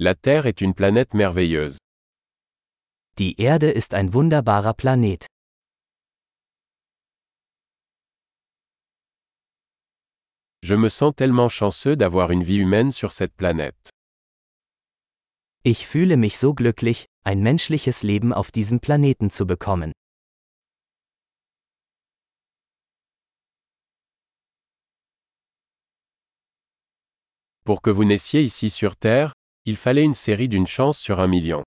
La Terre est une planète merveilleuse. Die Erde ist ein wunderbarer Planet. Je me sens tellement chanceux d'avoir une vie humaine sur cette planète. Ich fühle mich so glücklich, ein menschliches Leben auf diesem Planeten zu bekommen. Pour que vous naissiez ici sur Terre, il fallait une série d'une chance sur un million.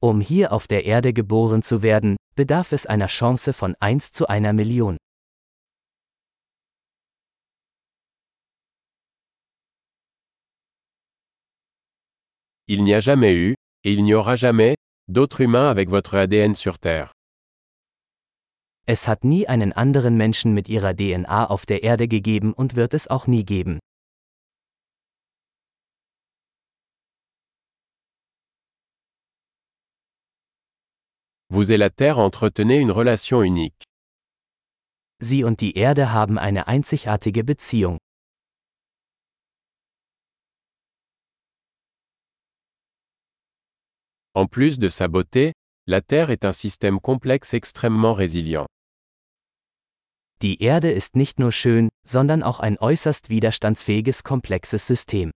Um hier auf der Erde geboren zu werden, bedarf es einer Chance von 1 zu einer Million. Il n'y a jamais eu, et il n'y aura jamais, d'autres humains avec votre ADN sur Terre. Es hat nie einen anderen Menschen mit ihrer DNA auf der Erde gegeben und wird es auch nie geben. Vous et la Terre entretenez une relation unique. Sie und die Erde haben eine einzigartige Beziehung. En plus de sa beauté, la Terre est un système complexe extrêmement résilient. Die Erde ist nicht nur schön, sondern auch ein äußerst widerstandsfähiges komplexes System.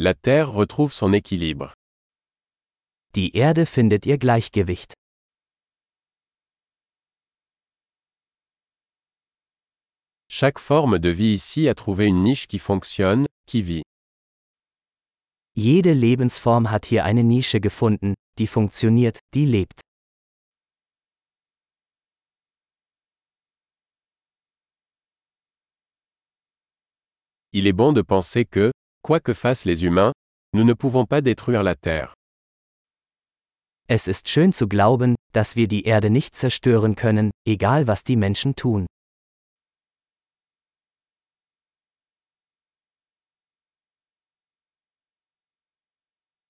La Terre retrouve son équilibre. Die Erde findet ihr Gleichgewicht. Chaque forme de vie ici a trouvé une niche qui fonctionne, qui vit. Jede Lebensform hat hier eine Nische gefunden, die funktioniert, die lebt. Il est bon de penser que, quoi que fassent les humains, nous ne pouvons pas détruire la Terre. Es ist schön zu glauben, dass wir die Erde nicht zerstören können, egal was die Menschen tun.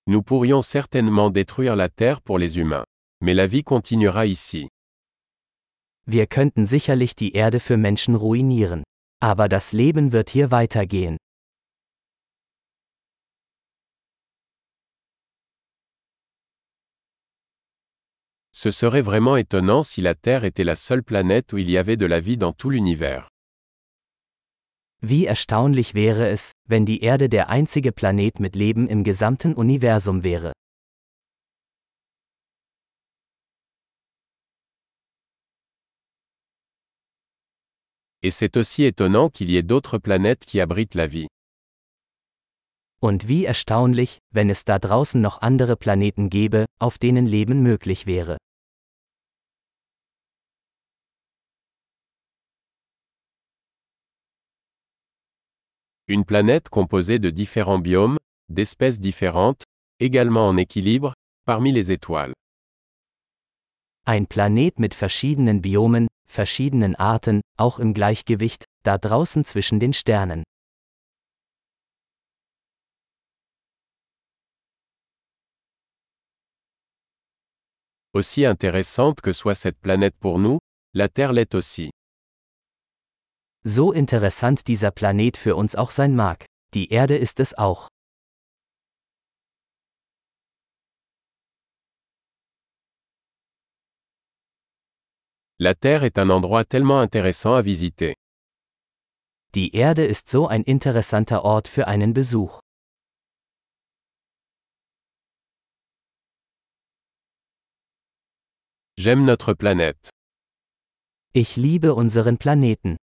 Nous pourrions certainement détruire la Terre pour les humains. Mais la vie continuera ici. Wir könnten sicherlich die Erde für Menschen ruinieren. Aber das Leben wird hier weitergehen. Ce serait vraiment étonnant si la Terre était la seule planète où il y avait de la vie dans tout l'univers. Wie erstaunlich wäre es, wenn die Erde der einzige Planet mit Leben im gesamten Universum wäre. Et c'est aussi étonnant qu'il y ait d'autres planètes qui abritent la vie. Und wie erstaunlich, wenn es da draußen noch andere Planeten gäbe, auf denen Leben möglich wäre. Une planète composée de différents biomes, d'espèces différentes, également en équilibre, parmi les étoiles. Ein Planet mit verschiedenen Biomen, verschiedenen Arten, auch im Gleichgewicht, da draußen zwischen den Sternen. Aussi intéressante que soit cette planète pour nous, la Terre l'est aussi. So interessant dieser Planet für uns auch sein mag, die Erde ist es auch. La Terre est un endroit tellement intéressant à visiter. Die Erde ist so ein interessanter Ort für einen Besuch. J'aime notre planète. Ich liebe unseren Planeten.